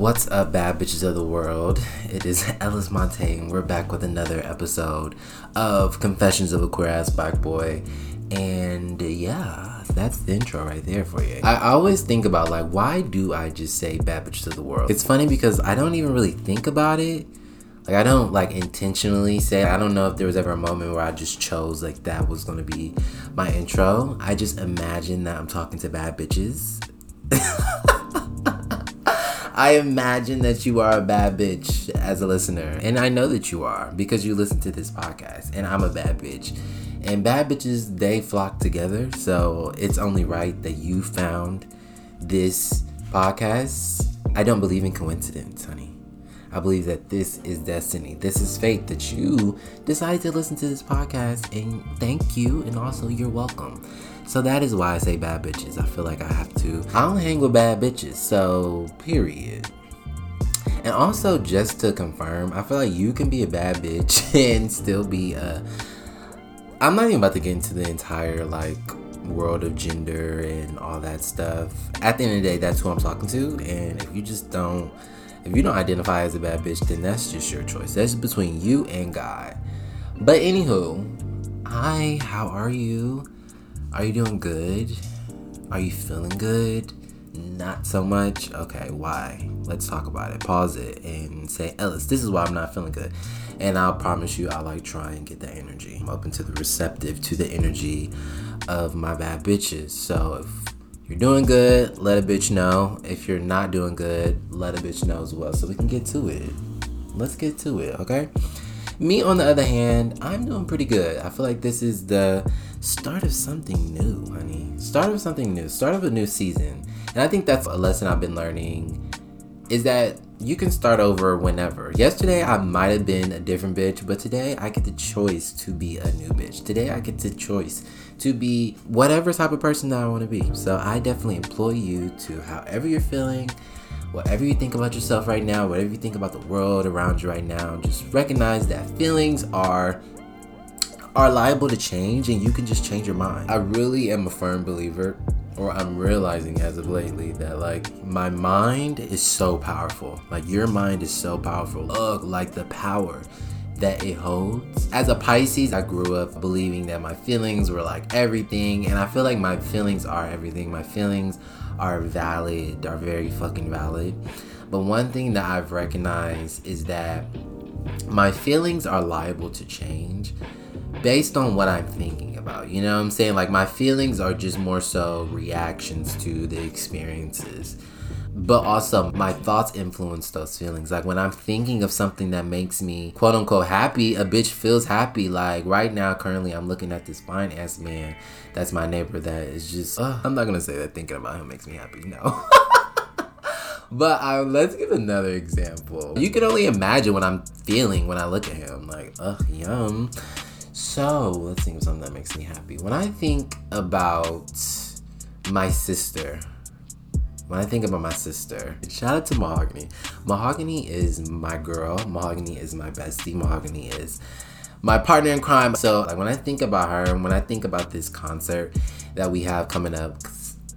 What's up, bad bitches of the world? It is Ellis Montaigne. We're back with another episode of Confessions of a Queer Ass Black Boy. And yeah, that's the intro right there for you. I always think about like, why do I just say bad bitches of the world? It's funny because I don't even really think about it. Like I don't like intentionally say. I don't know if there was ever a moment where I just chose like that was gonna be my intro. I just imagine that I'm talking to bad bitches. I imagine that you are a bad bitch as a listener. And I know that you are because you listen to this podcast. And I'm a bad bitch. And bad bitches, they flock together. So it's only right that you found this podcast. I don't believe in coincidence, honey. I believe that this is destiny. This is fate that you decided to listen to this podcast. And thank you. And also, you're welcome. So that is why I say bad bitches. I feel like I have to. I don't hang with bad bitches. So, period. And also, just to confirm, I feel like you can be a bad bitch and still be a. I'm not even about to get into the entire like world of gender and all that stuff. At the end of the day, that's who I'm talking to. And if you just don't, if you don't identify as a bad bitch, then that's just your choice. That's between you and God. But anywho, hi, how are you? Are you doing good? Are you feeling good? Not so much? Okay, why? Let's talk about it. Pause it and say, Ellis, this is why I'm not feeling good. And I'll promise you, I'll like try and get that energy. I'm open to the receptive to the energy of my bad bitches. So if you're doing good, let a bitch know. If you're not doing good, let a bitch know as well. So we can get to it. Let's get to it, okay? Me, on the other hand, I'm doing pretty good. I feel like this is the start of something new, honey. Start of something new. Start of a new season. And I think that's a lesson I've been learning is that you can start over whenever. Yesterday I might have been a different bitch, but today I get the choice to be a new bitch. Today I get the choice to be whatever type of person that I want to be. So I definitely employ you to however you're feeling, whatever you think about yourself right now, whatever you think about the world around you right now, just recognize that feelings are are liable to change and you can just change your mind. I really am a firm believer or I'm realizing as of lately that like my mind is so powerful. Like your mind is so powerful. Ugh, like the power that it holds. As a Pisces, I grew up believing that my feelings were like everything, and I feel like my feelings are everything. My feelings are valid, are very fucking valid. But one thing that I've recognized is that my feelings are liable to change based on what I'm thinking about. You know what I'm saying? Like my feelings are just more so reactions to the experiences. But also my thoughts influence those feelings. Like when I'm thinking of something that makes me quote unquote happy, a bitch feels happy. Like right now, currently I'm looking at this fine ass man that's my neighbor that is just uh, I'm not gonna say that thinking about him makes me happy, no. But uh, let's give another example. You can only imagine what I'm feeling when I look at him. Like, ugh, yum. So let's think of something that makes me happy. When I think about my sister, when I think about my sister, shout out to Mahogany. Mahogany is my girl. Mahogany is my bestie. Mahogany is my partner in crime. So like when I think about her and when I think about this concert that we have coming up,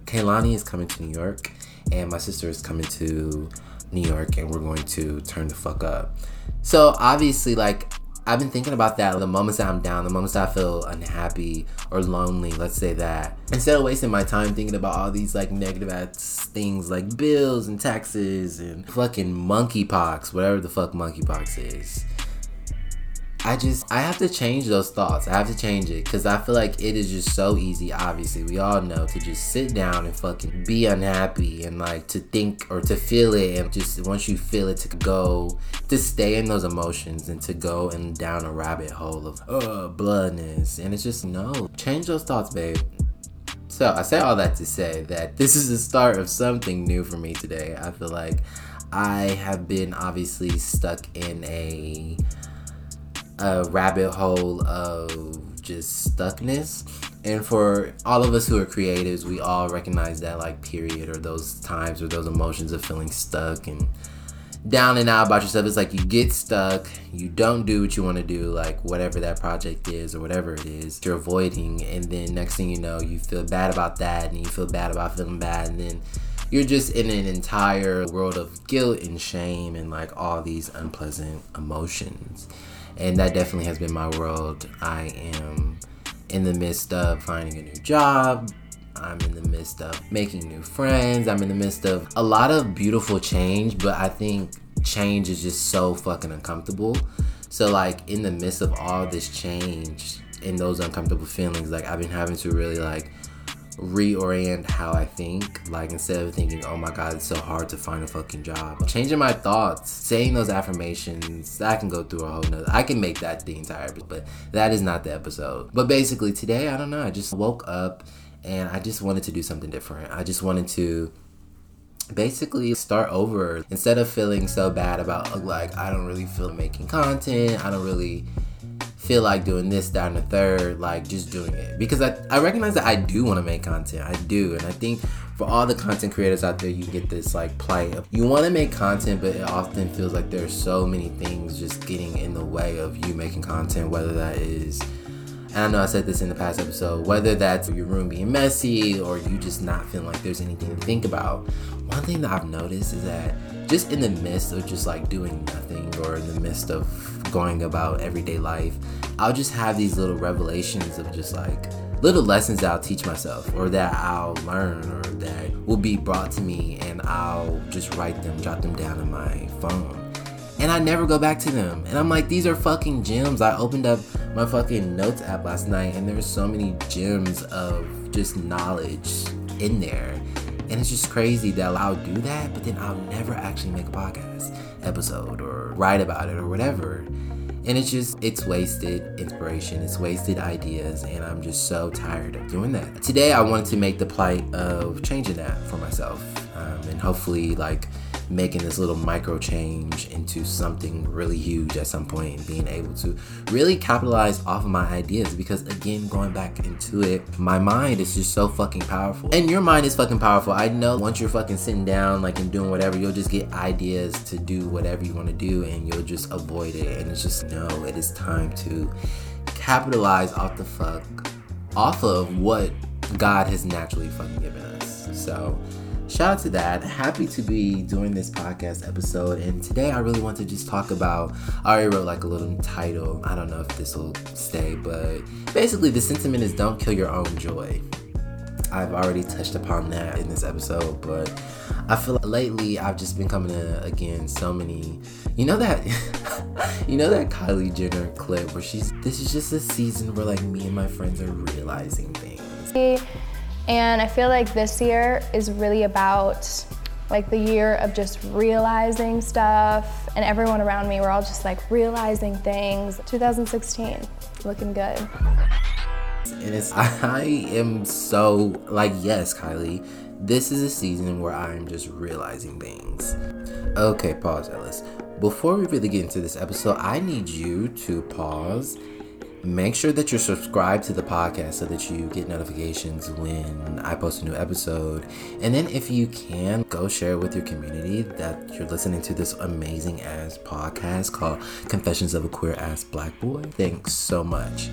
Kehlani is coming to New York and my sister is coming to New York and we're going to turn the fuck up. So obviously like I've been thinking about that the moments that I'm down, the moments that I feel unhappy or lonely, let's say that. Instead of wasting my time thinking about all these like negative ass things like bills and taxes and fucking monkeypox, whatever the fuck monkeypox is. I just I have to change those thoughts. I have to change it because I feel like it is just so easy. Obviously, we all know to just sit down and fucking be unhappy and like to think or to feel it and just once you feel it to go to stay in those emotions and to go and down a rabbit hole of uh bloodness and it's just no change those thoughts, babe. So I say all that to say that this is the start of something new for me today. I feel like I have been obviously stuck in a a rabbit hole of just stuckness. And for all of us who are creatives, we all recognize that like period or those times or those emotions of feeling stuck and down and out about yourself. It's like you get stuck, you don't do what you want to do, like whatever that project is or whatever it is you're avoiding, and then next thing you know, you feel bad about that, and you feel bad about feeling bad, and then you're just in an entire world of guilt and shame and like all these unpleasant emotions. And that definitely has been my world. I am in the midst of finding a new job. I'm in the midst of making new friends. I'm in the midst of a lot of beautiful change, but I think change is just so fucking uncomfortable. So, like, in the midst of all this change and those uncomfortable feelings, like, I've been having to really, like, reorient how I think. Like instead of thinking, oh my god, it's so hard to find a fucking job. Changing my thoughts, saying those affirmations, I can go through a whole nother I can make that the entire episode, but that is not the episode. But basically today, I don't know, I just woke up and I just wanted to do something different. I just wanted to basically start over instead of feeling so bad about like I don't really feel making content. I don't really feel like doing this, that, and the third, like just doing it. Because I, I recognize that I do want to make content. I do. And I think for all the content creators out there, you get this like plight of you want to make content, but it often feels like there's so many things just getting in the way of you making content, whether that is and I know I said this in the past episode, whether that's your room being messy or you just not feeling like there's anything to think about. One thing that I've noticed is that just in the midst of just like doing nothing or in the midst of going about everyday life, I'll just have these little revelations of just like little lessons I'll teach myself or that I'll learn or that will be brought to me and I'll just write them, jot them down in my phone. And I never go back to them. And I'm like, these are fucking gems. I opened up my fucking notes app last night and there there's so many gems of just knowledge in there. And it's just crazy that I'll do that, but then I'll never actually make a podcast episode or write about it or whatever. And it's just, it's wasted inspiration, it's wasted ideas, and I'm just so tired of doing that. Today, I wanted to make the plight of changing that for myself um, and hopefully, like, making this little micro change into something really huge at some point and being able to really capitalize off of my ideas because again going back into it my mind is just so fucking powerful. And your mind is fucking powerful. I know once you're fucking sitting down like and doing whatever you'll just get ideas to do whatever you want to do and you'll just avoid it. And it's just no it is time to capitalize off the fuck off of what god has naturally fucking given us. So shout out to that. Happy to be doing this podcast episode. And today I really want to just talk about, I already wrote like a little title. I don't know if this will stay, but basically the sentiment is don't kill your own joy. I've already touched upon that in this episode, but I feel like lately I've just been coming to again so many. You know that, you know that Kylie Jenner clip where she's. This is just a season where like me and my friends are realizing things. And I feel like this year is really about like the year of just realizing stuff. And everyone around me we're all just like realizing things. 2016 looking good. And it's i am so like yes kylie. This is a season where i'm just realizing things. Okay pause ellis. Before we really get into this episode i need you to pause Make sure that you're subscribed to the podcast so that you get notifications when I post a new episode. And then, if you can, go share with your community that you're listening to this amazing ass podcast called Confessions of a Queer Ass Black Boy. Thanks so much.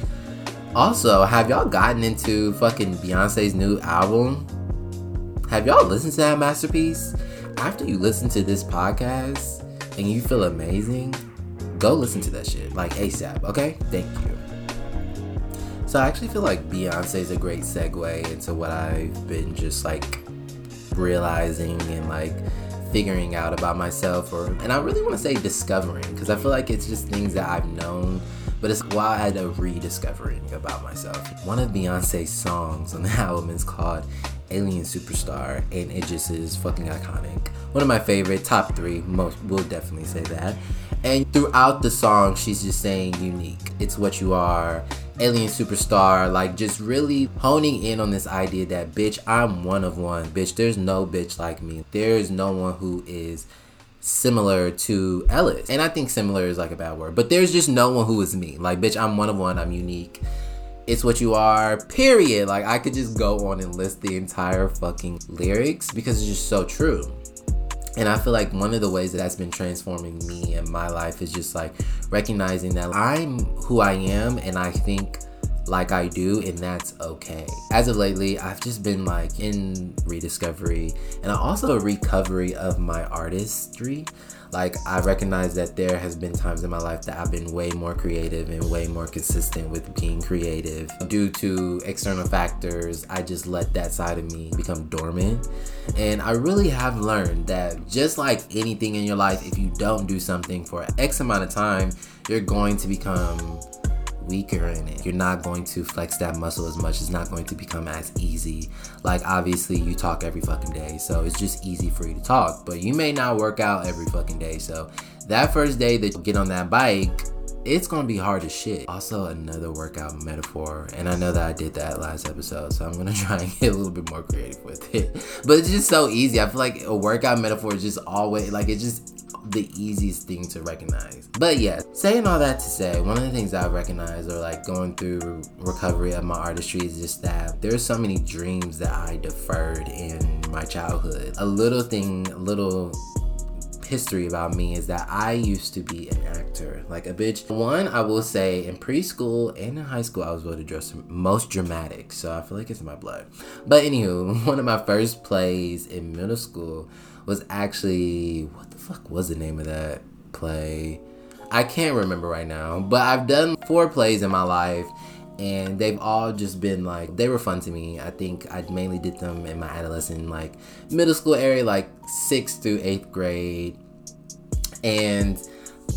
Also, have y'all gotten into fucking Beyonce's new album? Have y'all listened to that masterpiece? After you listen to this podcast and you feel amazing, go listen to that shit like ASAP, okay? Thank you. So I actually feel like Beyonce is a great segue into what I've been just like realizing and like figuring out about myself or and I really want to say discovering because I feel like it's just things that I've known but it's why I had a rediscovering about myself. One of Beyonce's songs on the album is called Alien Superstar and it just is fucking iconic. One of my favorite, top three, most will definitely say that. And throughout the song, she's just saying unique. It's what you are. Alien superstar, like just really honing in on this idea that bitch, I'm one of one. Bitch, there's no bitch like me. There's no one who is similar to Ellis. And I think similar is like a bad word, but there's just no one who is me. Like, bitch, I'm one of one, I'm unique. It's what you are, period. Like, I could just go on and list the entire fucking lyrics because it's just so true. And I feel like one of the ways that that's been transforming me and my life is just like recognizing that I'm who I am and I think like I do, and that's okay. As of lately, I've just been like in rediscovery and also a recovery of my artistry. Like, I recognize that there has been times in my life that I've been way more creative and way more consistent with being creative. Due to external factors, I just let that side of me become dormant. And I really have learned that just like anything in your life, if you don't do something for X amount of time, you're going to become weaker in it. You're not going to flex that muscle as much. It's not going to become as easy. Like, obviously, you talk every fucking day, so it's just easy for you to talk, but you may not work out every fucking day. So, that first day that you get on that bike, it's gonna be hard as shit. Also, another workout metaphor, and I know that I did that last episode, so I'm gonna try and get a little bit more creative with it. But it's just so easy. I feel like a workout metaphor is just always like it's just the easiest thing to recognize. But yeah, saying all that to say, one of the things I recognize or like going through recovery of my artistry is just that there's so many dreams that I deferred in my childhood. A little thing, a little history about me is that I used to be an actor, like a bitch. One, I will say, in preschool and in high school, I was voted most dramatic, so I feel like it's in my blood. But anywho, one of my first plays in middle school was actually what the fuck was the name of that play? I can't remember right now, but I've done four plays in my life and they've all just been like they were fun to me. I think I mainly did them in my adolescent like middle school area like 6th through 8th grade. And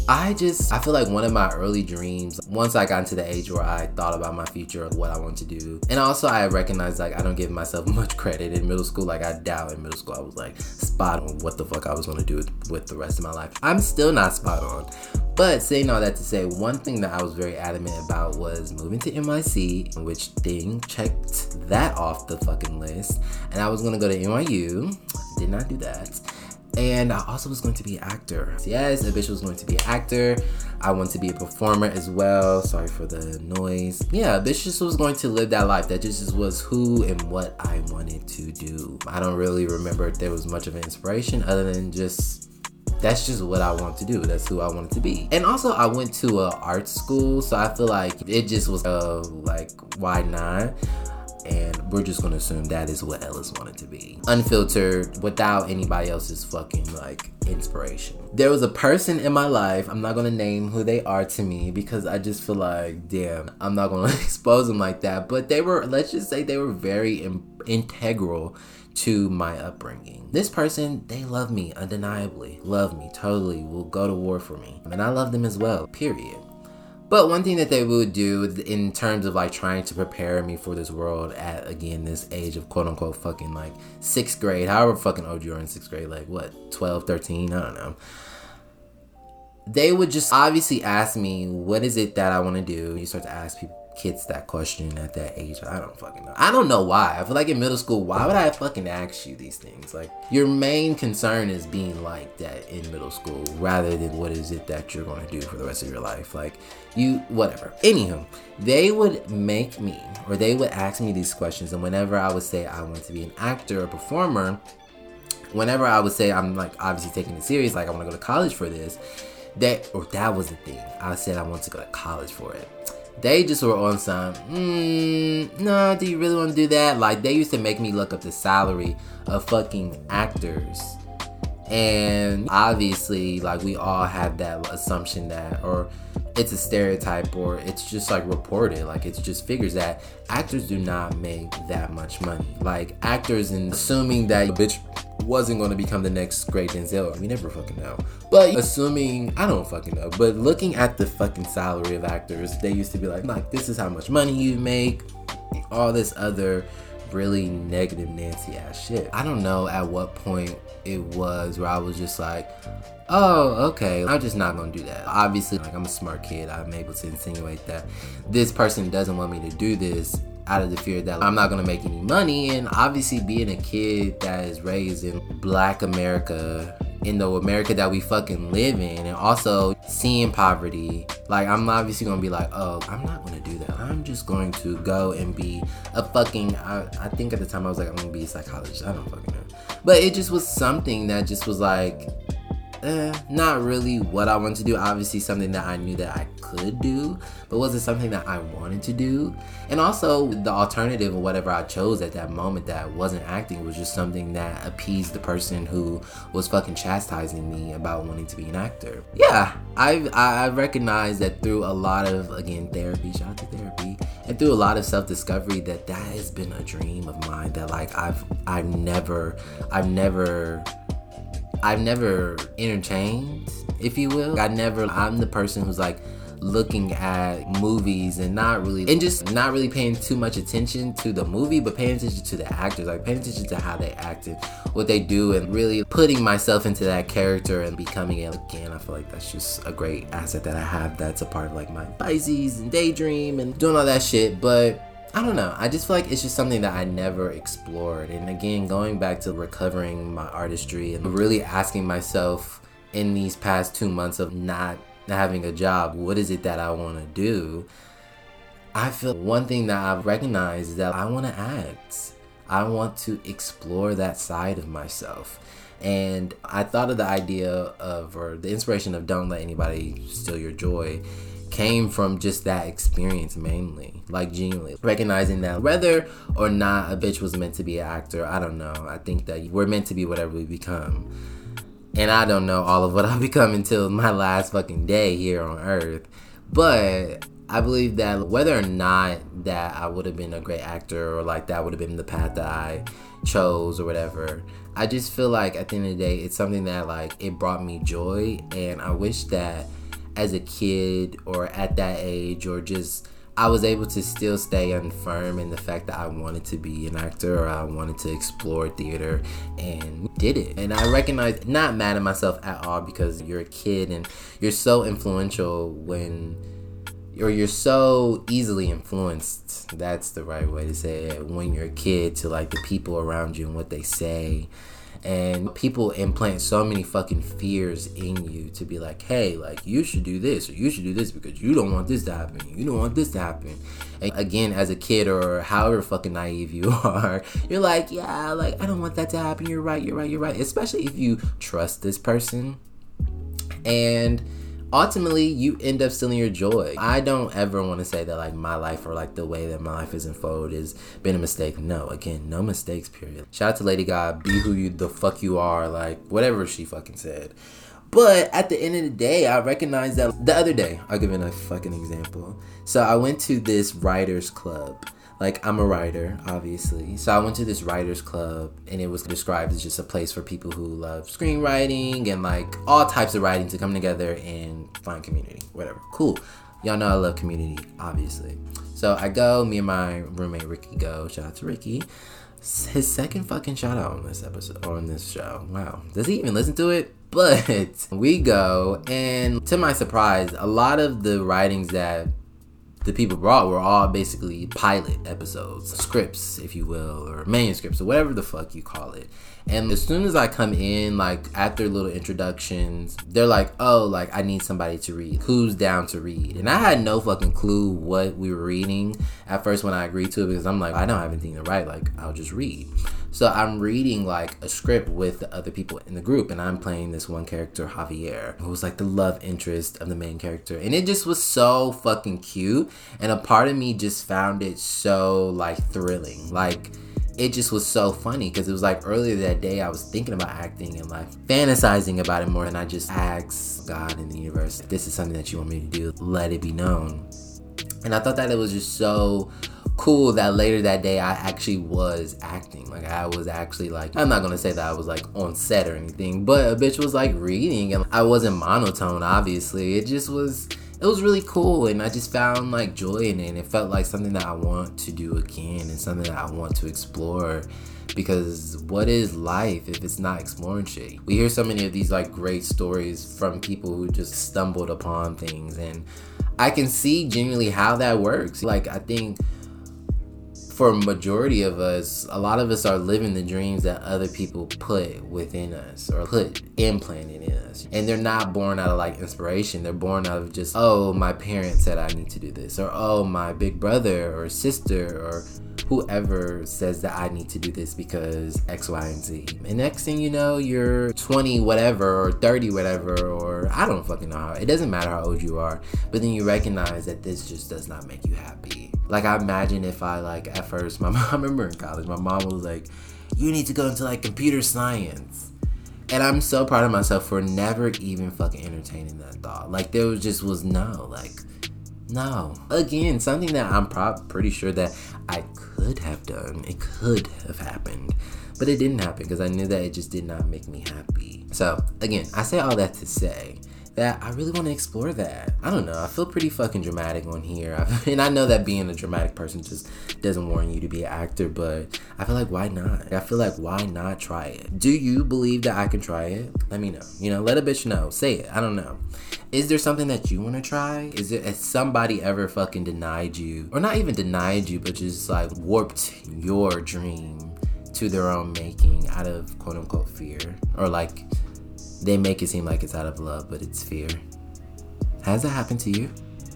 I just I feel like one of my early dreams once I got into the age where I thought about my future what I want to do. And also I recognized like I don't give myself much credit in middle school. Like I doubt in middle school I was like spot on what the fuck I was gonna do with, with the rest of my life. I'm still not spot on. But saying all that to say, one thing that I was very adamant about was moving to NYC, which thing checked that off the fucking list. And I was gonna go to NYU. Did not do that and I also was going to be an actor. Yes, a bitch was going to be an actor. I want to be a performer as well. Sorry for the noise. Yeah, bitch just was going to live that life. That just was who and what I wanted to do. I don't really remember if there was much of an inspiration other than just that's just what I want to do. That's who I wanted to be. And also, I went to a art school, so I feel like it just was uh, like why not? And we're just gonna assume that is what Ellis wanted to be. Unfiltered, without anybody else's fucking like inspiration. There was a person in my life, I'm not gonna name who they are to me because I just feel like, damn, I'm not gonna expose them like that, but they were, let's just say they were very in- integral to my upbringing. This person, they love me undeniably, love me totally, will go to war for me. And I love them as well, period. But one thing that they would do in terms of like trying to prepare me for this world at again this age of quote unquote fucking like sixth grade, however fucking old you are in sixth grade, like what, 12, 13, I don't know. They would just obviously ask me, what is it that I want to do? You start to ask people kids that question at that age. I don't fucking know. I don't know why. I feel like in middle school, why would I fucking ask you these things? Like your main concern is being like that in middle school rather than what is it that you're going to do for the rest of your life. Like you, whatever. Anywho, they would make me or they would ask me these questions, and whenever I would say I want to be an actor or performer, whenever I would say I'm like obviously taking it serious, like I want to go to college for this. That or that was the thing. I said I want to go to college for it they just were on some, mm, no, do you really want to do that? Like, they used to make me look up the salary of fucking actors. And obviously, like, we all have that assumption that, or it's a stereotype, or it's just like reported, like, it's just figures that actors do not make that much money. Like, actors, and assuming that a bitch wasn't going to become the next great Denzel. We never fucking know. But assuming, I don't fucking know. But looking at the fucking salary of actors, they used to be like, like this is how much money you make, all this other really negative Nancy ass shit. I don't know at what point it was where I was just like, oh, okay, I'm just not gonna do that. Obviously, like I'm a smart kid, I'm able to insinuate that this person doesn't want me to do this out of the fear that I'm not gonna make any money. And obviously, being a kid that is raised in black America, in the America that we fucking live in, and also seeing poverty, like I'm obviously gonna be like, oh, I'm not gonna do that. I'm just going to go and be a fucking. I, I think at the time I was like, I'm gonna be a psychologist. I don't fucking know. But it just was something that just was like, eh, not really what I wanted to do. Obviously, something that I knew that I could do, but was it something that I wanted to do? And also, the alternative or whatever I chose at that moment that wasn't acting was just something that appeased the person who was fucking chastising me about wanting to be an actor. Yeah, I've I've recognized that through a lot of again therapy, shout out to therapy, and through a lot of self discovery that that has been a dream of mine that like I've I've never I've never I've never entertained, if you will. I never, I'm the person who's like looking at movies and not really, and just not really paying too much attention to the movie, but paying attention to the actors, like paying attention to how they acted, what they do, and really putting myself into that character and becoming it. Again, I feel like that's just a great asset that I have that's a part of like my Pisces and daydream and doing all that shit. But I don't know. I just feel like it's just something that I never explored. And again, going back to recovering my artistry and really asking myself in these past two months of not having a job, what is it that I want to do? I feel one thing that I've recognized is that I want to act. I want to explore that side of myself. And I thought of the idea of, or the inspiration of Don't Let Anybody Steal Your Joy came from just that experience mainly. Like genuinely recognizing that whether or not a bitch was meant to be an actor, I don't know. I think that we're meant to be whatever we become. And I don't know all of what I'll become until my last fucking day here on earth. But I believe that whether or not that I would have been a great actor or like that would have been the path that I chose or whatever, I just feel like at the end of the day, it's something that like it brought me joy. And I wish that as a kid or at that age or just I was able to still stay unfirm in the fact that I wanted to be an actor or I wanted to explore theater and did it. And I recognize not mad at myself at all because you're a kid and you're so influential when or you're so easily influenced. That's the right way to say it when you're a kid to like the people around you and what they say and people implant so many fucking fears in you to be like hey like you should do this or you should do this because you don't want this to happen you don't want this to happen. And again as a kid or however fucking naive you are you're like yeah like i don't want that to happen. You're right you're right you're right. Especially if you trust this person. And ultimately you end up stealing your joy. I don't ever want to say that like my life or like the way that my life is unfolded has been a mistake. No, again, no mistakes, period. Shout out to Lady Gaga, be who you the fuck you are, like whatever she fucking said. But at the end of the day, I recognize that the other day, I'll give it a fucking example. So I went to this writers club like I'm a writer, obviously. So I went to this writers club and it was described as just a place for people who love screenwriting and like all types of writing to come together and find community, whatever. Cool. Y'all know I love community, obviously. So I go, me and my roommate Ricky go. Shout out to Ricky. His second fucking shout out on this episode on this show. Wow. Does he even listen to it? But we go, and to my surprise, a lot of the writings that the people brought were all basically pilot episodes, scripts, if you will, or manuscripts, or whatever the fuck you call it. And as soon as I come in, like after little introductions, they're like, oh, like I need somebody to read. Who's down to read? And I had no fucking clue what we were reading at first when I agreed to it because I'm like, I don't have anything to write. Like, I'll just read. So I'm reading like a script with the other people in the group, and I'm playing this one character, Javier, who was like the love interest of the main character. And it just was so fucking cute. And a part of me just found it so like thrilling. Like, it just was so funny because it was like earlier that day I was thinking about acting and like fantasizing about it more and I just asked God in the universe, this is something that you want me to do, let it be known. And I thought that it was just so cool that later that day I actually was acting. Like I was actually like I'm not gonna say that I was like on set or anything, but a bitch was like reading and I wasn't monotone obviously. It just was it was really cool and I just found like joy in it and it felt like something that I want to do again and something that I want to explore because what is life if it's not exploring shit? We hear so many of these like great stories from people who just stumbled upon things and I can see genuinely how that works. Like I think for majority of us, a lot of us are living the dreams that other people put within us or put implanted in us. And they're not born out of like inspiration. They're born out of just, oh, my parents said I need to do this, or oh, my big brother or sister or whoever says that I need to do this because X, Y, and Z. And next thing you know, you're 20 whatever or 30 whatever or I don't fucking know. It doesn't matter how old you are, but then you recognize that this just does not make you happy. Like I imagine if I like at first, my mom, I remember in college, my mom was like, "You need to go into like computer science." And I'm so proud of myself for never even fucking entertaining that thought. Like there was just was no like no. Again, something that I'm pro- pretty sure that I could have done. It could have happened. But it didn't happen because I knew that it just did not make me happy. So, again, I say all that to say that I really want to explore that. I don't know. I feel pretty fucking dramatic on here. and I know that being a dramatic person just doesn't warrant you to be an actor, but I feel like why not? I feel like why not try it? Do you believe that I can try it? Let me know. You know, let a bitch know. Say it. I don't know. Is there something that you want to try? Is it has somebody ever fucking denied you, or not even denied you, but just like warped your dream to their own making out of quote unquote fear, or like they make it seem like it's out of love, but it's fear. Has that happened to you?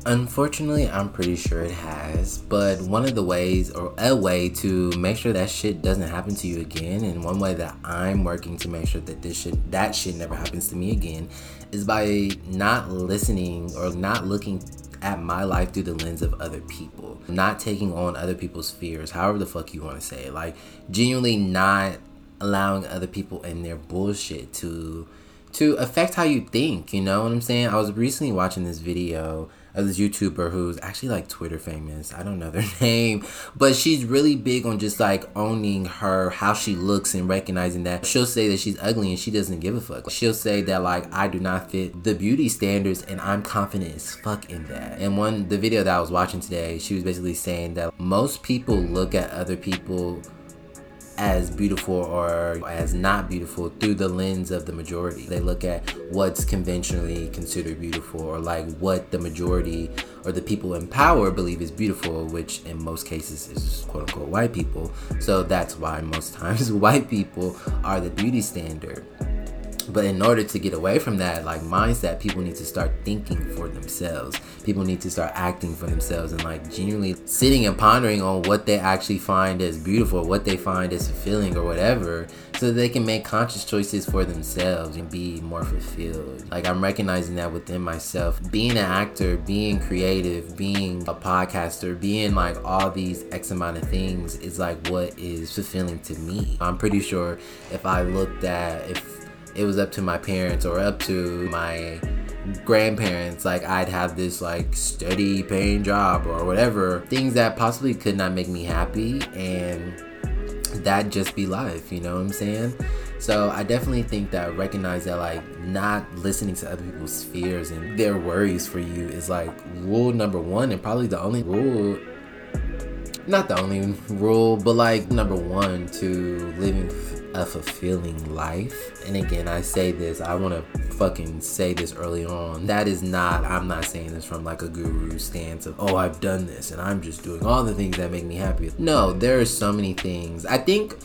Unfortunately, I'm pretty sure it has, but one of the ways, or a way to make sure that shit doesn't happen to you again, and one way that I'm working to make sure that this shit, that shit never happens to me again, is by not listening or not looking at my life through the lens of other people, not taking on other people's fears, however the fuck you want to say it. Like, genuinely not allowing other people and their bullshit to to affect how you think, you know what I'm saying? I was recently watching this video of this YouTuber who's actually like Twitter famous. I don't know their name, but she's really big on just like owning her how she looks and recognizing that she'll say that she's ugly and she doesn't give a fuck. She'll say that like I do not fit the beauty standards and I'm confident as fuck in that. And one the video that I was watching today, she was basically saying that most people look at other people as beautiful or as not beautiful through the lens of the majority. They look at what's conventionally considered beautiful or like what the majority or the people in power believe is beautiful, which in most cases is quote unquote white people. So that's why most times white people are the beauty standard. But in order to get away from that like mindset, people need to start thinking for themselves. People need to start acting for themselves and like genuinely sitting and pondering on what they actually find as beautiful, what they find as fulfilling or whatever, so they can make conscious choices for themselves and be more fulfilled. Like I'm recognizing that within myself. Being an actor, being creative, being a podcaster, being like all these X amount of things is like what is fulfilling to me. I'm pretty sure if I looked at if it was up to my parents or up to my grandparents like i'd have this like steady paying job or whatever things that possibly could not make me happy and that just be life you know what i'm saying? So i definitely think that recognize that like not listening to other people's fears and their worries for you is like rule number one and probably the only rule not the only rule but like number one to living a fulfilling life. And again, I say this, I want to fucking say this early on. That is not, I'm not saying this from like a guru stance of, oh, I've done this and I'm just doing all the things that make me happy. No, there are so many things. I think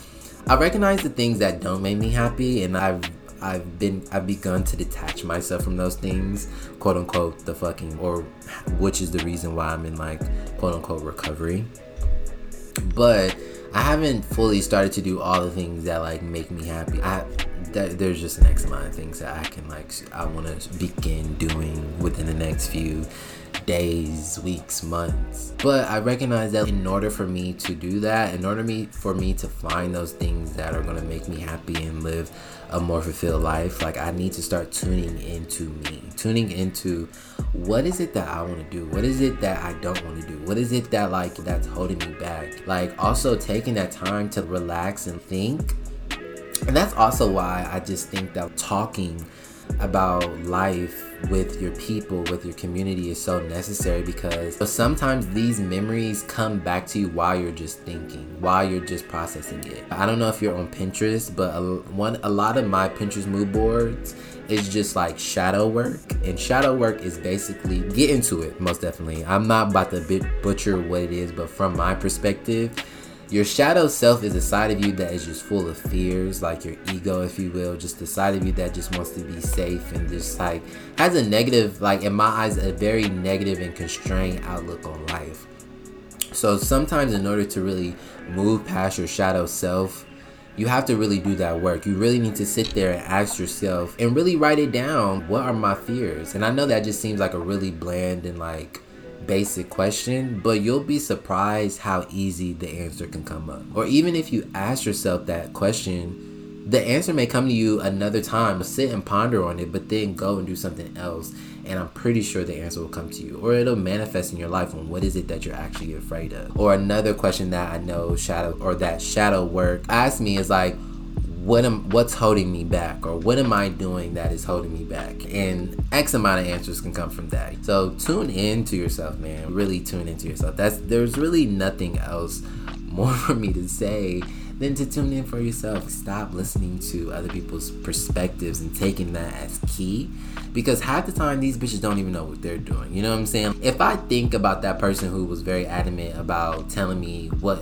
I recognize the things that don't make me happy and I've I've been I've begun to detach myself from those things, quote unquote, the fucking or which is the reason why I'm in like quote unquote recovery. But I haven't fully started to do all the things that like make me happy. I that, there's just an X amount of things that I can like I want to begin doing within the next few days, weeks, months. But I recognize that in order for me to do that, in order me for me to find those things that are gonna make me happy and live a more fulfilled life, like I need to start tuning into me, tuning into what is it that I want to do? What is it that I don't want to do? What is it that like that's holding me back? Like also taking that time to relax and think. And that's also why I just think that talking about life with your people, with your community is so necessary because sometimes these memories come back to you while you're just thinking, while you're just processing it. I don't know if you're on Pinterest, but a, one a lot of my Pinterest mood boards is just like shadow work, and shadow work is basically get into it. Most definitely, I'm not about to butcher what it is, but from my perspective your shadow self is a side of you that is just full of fears, like your ego, if you will, just the side of you that just wants to be safe and just like has a negative, like in my eyes, a very negative and constrained outlook on life. So sometimes, in order to really move past your shadow self, you have to really do that work. You really need to sit there and ask yourself and really write it down. What are my fears? And I know that just seems like a really bland and like basic question, but you'll be surprised how easy the answer can come up. Or even if you ask yourself that question, the answer may come to you another time. Sit and ponder on it, but then go and do something else. And I'm pretty sure the answer will come to you. Or it'll manifest in your life on what is it that you're actually afraid of. Or another question that I know shadow or that shadow work asked me is like, what am what's holding me back or what am I doing that is holding me back? And X amount of answers can come from that. So tune in to yourself, man. Really tune into yourself. That's there's really nothing else more for me to say than to tune in for yourself. Stop listening to other people's perspectives and taking that as key. Because half the time these bitches don't even know what they're doing. You know what I'm saying? If I think about that person who was very adamant about telling me what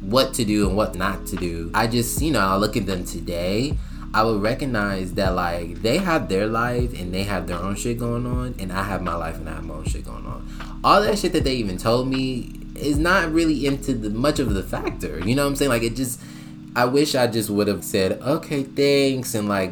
what to do and what not to do. I just, you know, I look at them today. I would recognize that like they have their life and they have their own shit going on, and I have my life and I have my own shit going on. All that shit that they even told me is not really into the much of the factor. You know what I'm saying? Like it just I wish I just would have said, okay, thanks, and like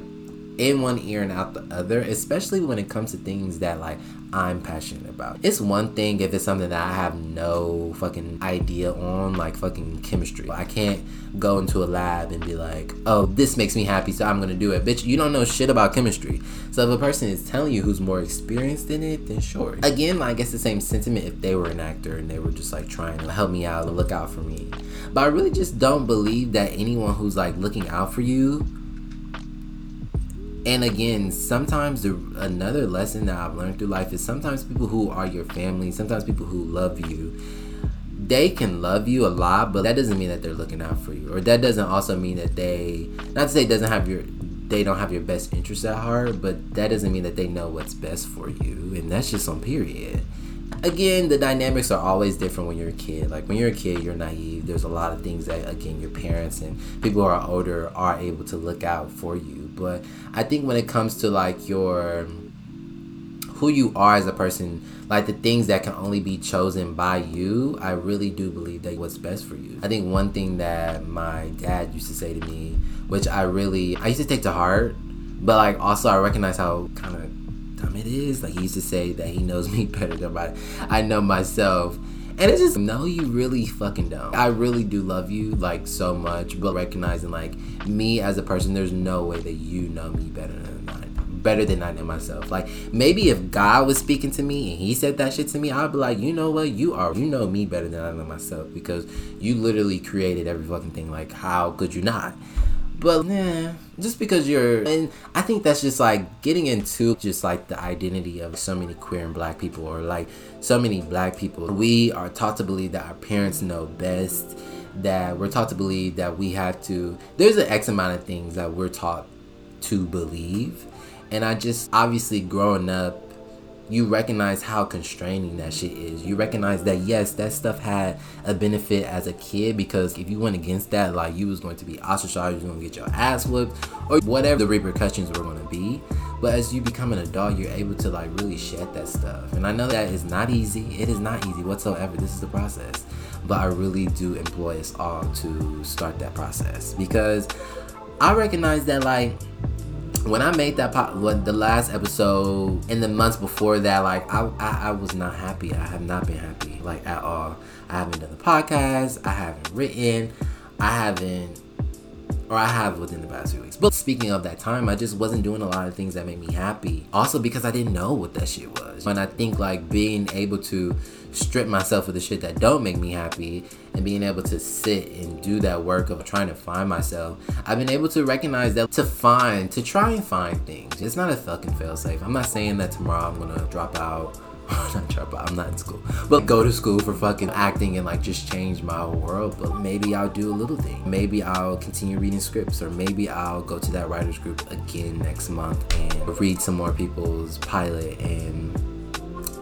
in one ear and out the other, especially when it comes to things that like I'm passionate about. It's one thing if it's something that I have no fucking idea on, like fucking chemistry. I can't go into a lab and be like, oh, this makes me happy, so I'm gonna do it. Bitch, you don't know shit about chemistry. So if a person is telling you who's more experienced in it, then sure. Again, I guess the same sentiment if they were an actor and they were just like trying to help me out and look out for me. But I really just don't believe that anyone who's like looking out for you and again sometimes the, another lesson that i've learned through life is sometimes people who are your family sometimes people who love you they can love you a lot but that doesn't mean that they're looking out for you or that doesn't also mean that they not to say doesn't have your they don't have your best interest at heart but that doesn't mean that they know what's best for you and that's just on period again, the dynamics are always different when you're a kid. Like when you're a kid, you're naive. There's a lot of things that again your parents and people who are older are able to look out for you. But I think when it comes to like your who you are as a person, like the things that can only be chosen by you, I really do believe that what's best for you. I think one thing that my dad used to say to me, which I really I used to take to heart, but like also I recognize how kind of dumb it is. Like he used to say that he knows me better than I, I know myself. And it's just no, you really fucking don't. I really do love you like so much, but recognizing like me as a person, there's no way that you know me better than I better than I know myself. Like maybe if God was speaking to me and he said that shit to me, I'd be like, you know what, you are you know me better than I know myself because you literally created every fucking thing. Like how could you not? But nah, just because you're, and I think that's just like getting into just like the identity of so many queer and black people, or like so many black people. We are taught to believe that our parents know best, that we're taught to believe that we have to, there's an X amount of things that we're taught to believe. And I just, obviously, growing up, you recognize how constraining that shit is. You recognize that yes, that stuff had a benefit as a kid because if you went against that, like you was going to be ostracized, you're gonna get your ass whooped, or whatever the repercussions were gonna be. But as you become an adult, you're able to like really shed that stuff. And I know that is not easy. It is not easy whatsoever. This is the process. But I really do employ us all to start that process because I recognize that like when I made that pop, what the last episode in the months before that, like I, I, I was not happy. I have not been happy, like at all. I haven't done the podcast. I haven't written. I haven't or I have within the past few weeks. But speaking of that time, I just wasn't doing a lot of things that made me happy. Also because I didn't know what that shit was. And I think like being able to strip myself of the shit that don't make me happy and being able to sit and do that work of trying to find myself, I've been able to recognize that to find, to try and find things. It's not a fucking fail safe. I'm not saying that tomorrow I'm gonna drop out not drop out, I'm not in school. But go to school for fucking acting and like just change my whole world. But maybe I'll do a little thing. Maybe I'll continue reading scripts or maybe I'll go to that writers group again next month and read some more people's pilot and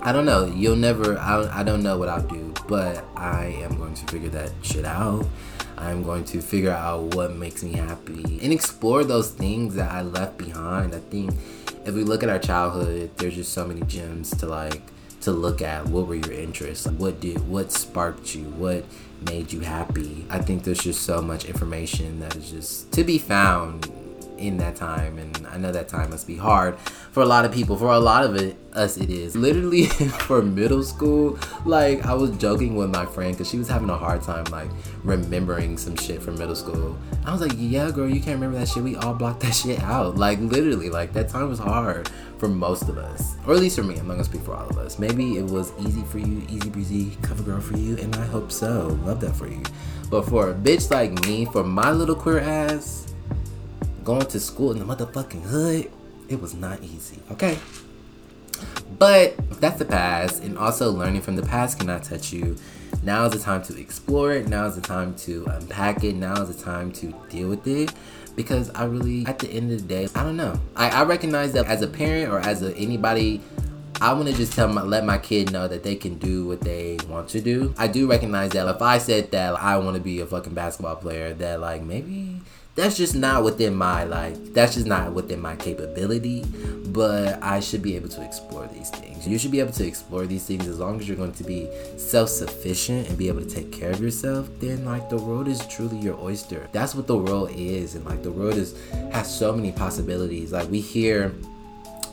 I don't know. You'll never I, I don't know what I'll do, but I am going to figure that shit out. I'm going to figure out what makes me happy and explore those things that I left behind. I think if we look at our childhood, there's just so many gems to like to look at what were your interests what did what sparked you what made you happy i think there's just so much information that is just to be found in that time and i know that time must be hard for a lot of people. For a lot of it us it is. Literally for middle school like i was joking with my friend because she was having a hard time like remembering some shit from middle school. I was like yeah girl you can't remember that shit. We all blocked that shit out. Like literally like that time was hard for most of us or at least for me i'm not gonna speak for all of us. Maybe it was easy for you easy breezy cover girl for you and i hope so. Love that for you. But for a bitch like me for my little queer ass going to school in the motherfucking hood, it was not easy, okay? But that's the past, and also learning from the past cannot touch you. Now is the time to explore it. Now is the time to unpack it. Now is the time to deal with it. Because I really, at the end of the day, I don't know. I, I recognize that as a parent or as a, anybody I want to just tell my, let my kid know that they can do what they want to do. I do recognize that if I said that I want to be a fucking basketball player, that like maybe that's just not within my like that's just not within my capability but i should be able to explore these things. You should be able to explore these things as long as you're going to be self-sufficient and be able to take care of yourself then like the world is truly your oyster. That's what the world is and like the world is has so many possibilities. Like we hear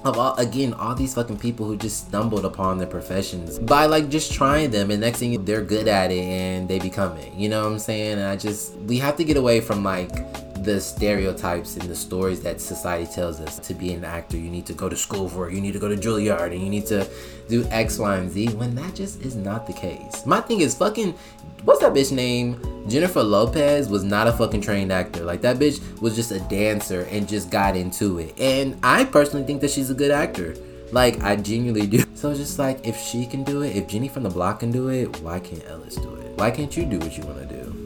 of all again all these fucking people who just stumbled upon their professions by like just trying them and next thing they're good at it and they become it. You know what i'm saying? And i just we have to get away from like the stereotypes and the stories that society tells us to be an actor. You need to go to school for you need to go to juilliard and you need to do x y and z when that just is not the case. My thing is fucking what's that bitch name? Jennifer lopez was not a fucking trained actor. Like that bitch was just a dancer and just got into it. And i personally think that she's a good actor. Like i genuinely do. So it's just like if she can do it if jenny from the block can do it why can't ellis do it? Why can't you do what you want to do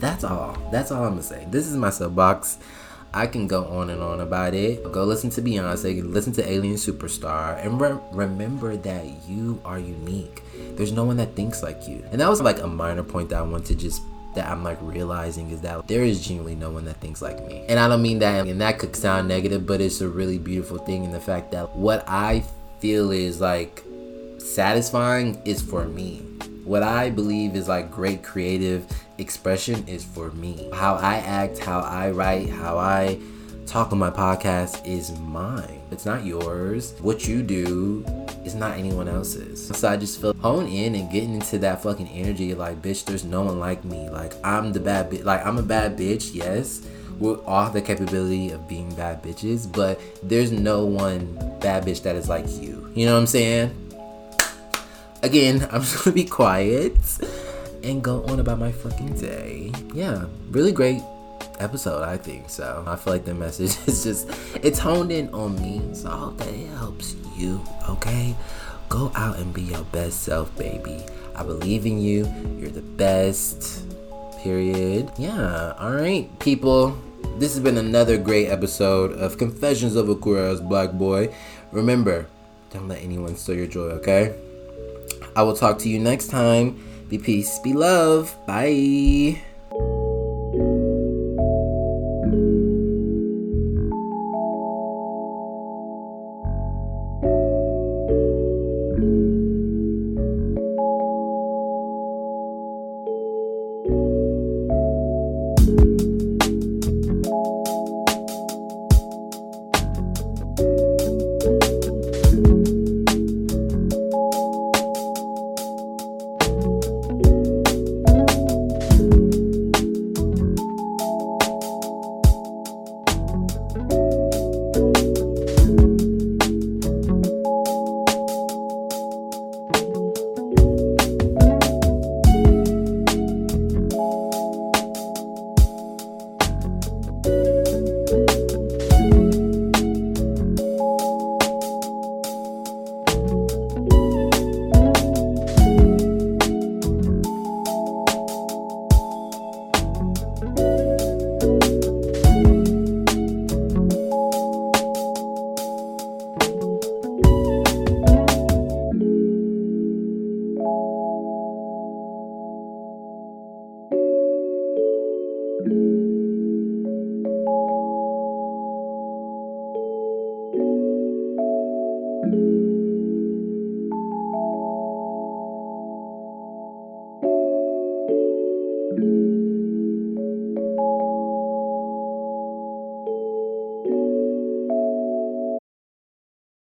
that's all. That's all I'm gonna say. This is my soapbox. I can go on and on about it. Go listen to Beyonce, listen to Alien Superstar, and re- remember that you are unique. There's no one that thinks like you. And that was like a minor point that I want to just that I'm like realizing is that there is genuinely no one that thinks like me. And I don't mean that, and that could sound negative, but it's a really beautiful thing in the fact that what I feel is like satisfying is for me. What I believe is like great creative expression is for me. How I act, how I write, how I talk on my podcast is mine. It's not yours. What you do is not anyone else's. So I just feel hone in and getting into that fucking energy like, bitch, there's no one like me. Like, I'm the bad bitch. Like, I'm a bad bitch, yes. We're all the capability of being bad bitches, but there's no one bad bitch that is like you. You know what I'm saying? Again, I'm just gonna be quiet and go on about my fucking day. Yeah, really great episode, I think. So I feel like the message is just it's honed in on me. So I hope that it helps you. Okay, go out and be your best self, baby. I believe in you. You're the best. Period. Yeah. All right, people. This has been another great episode of Confessions of a Queer Black Boy. Remember, don't let anyone steal your joy. Okay. I will talk to you next time. Be peace, be love. Bye.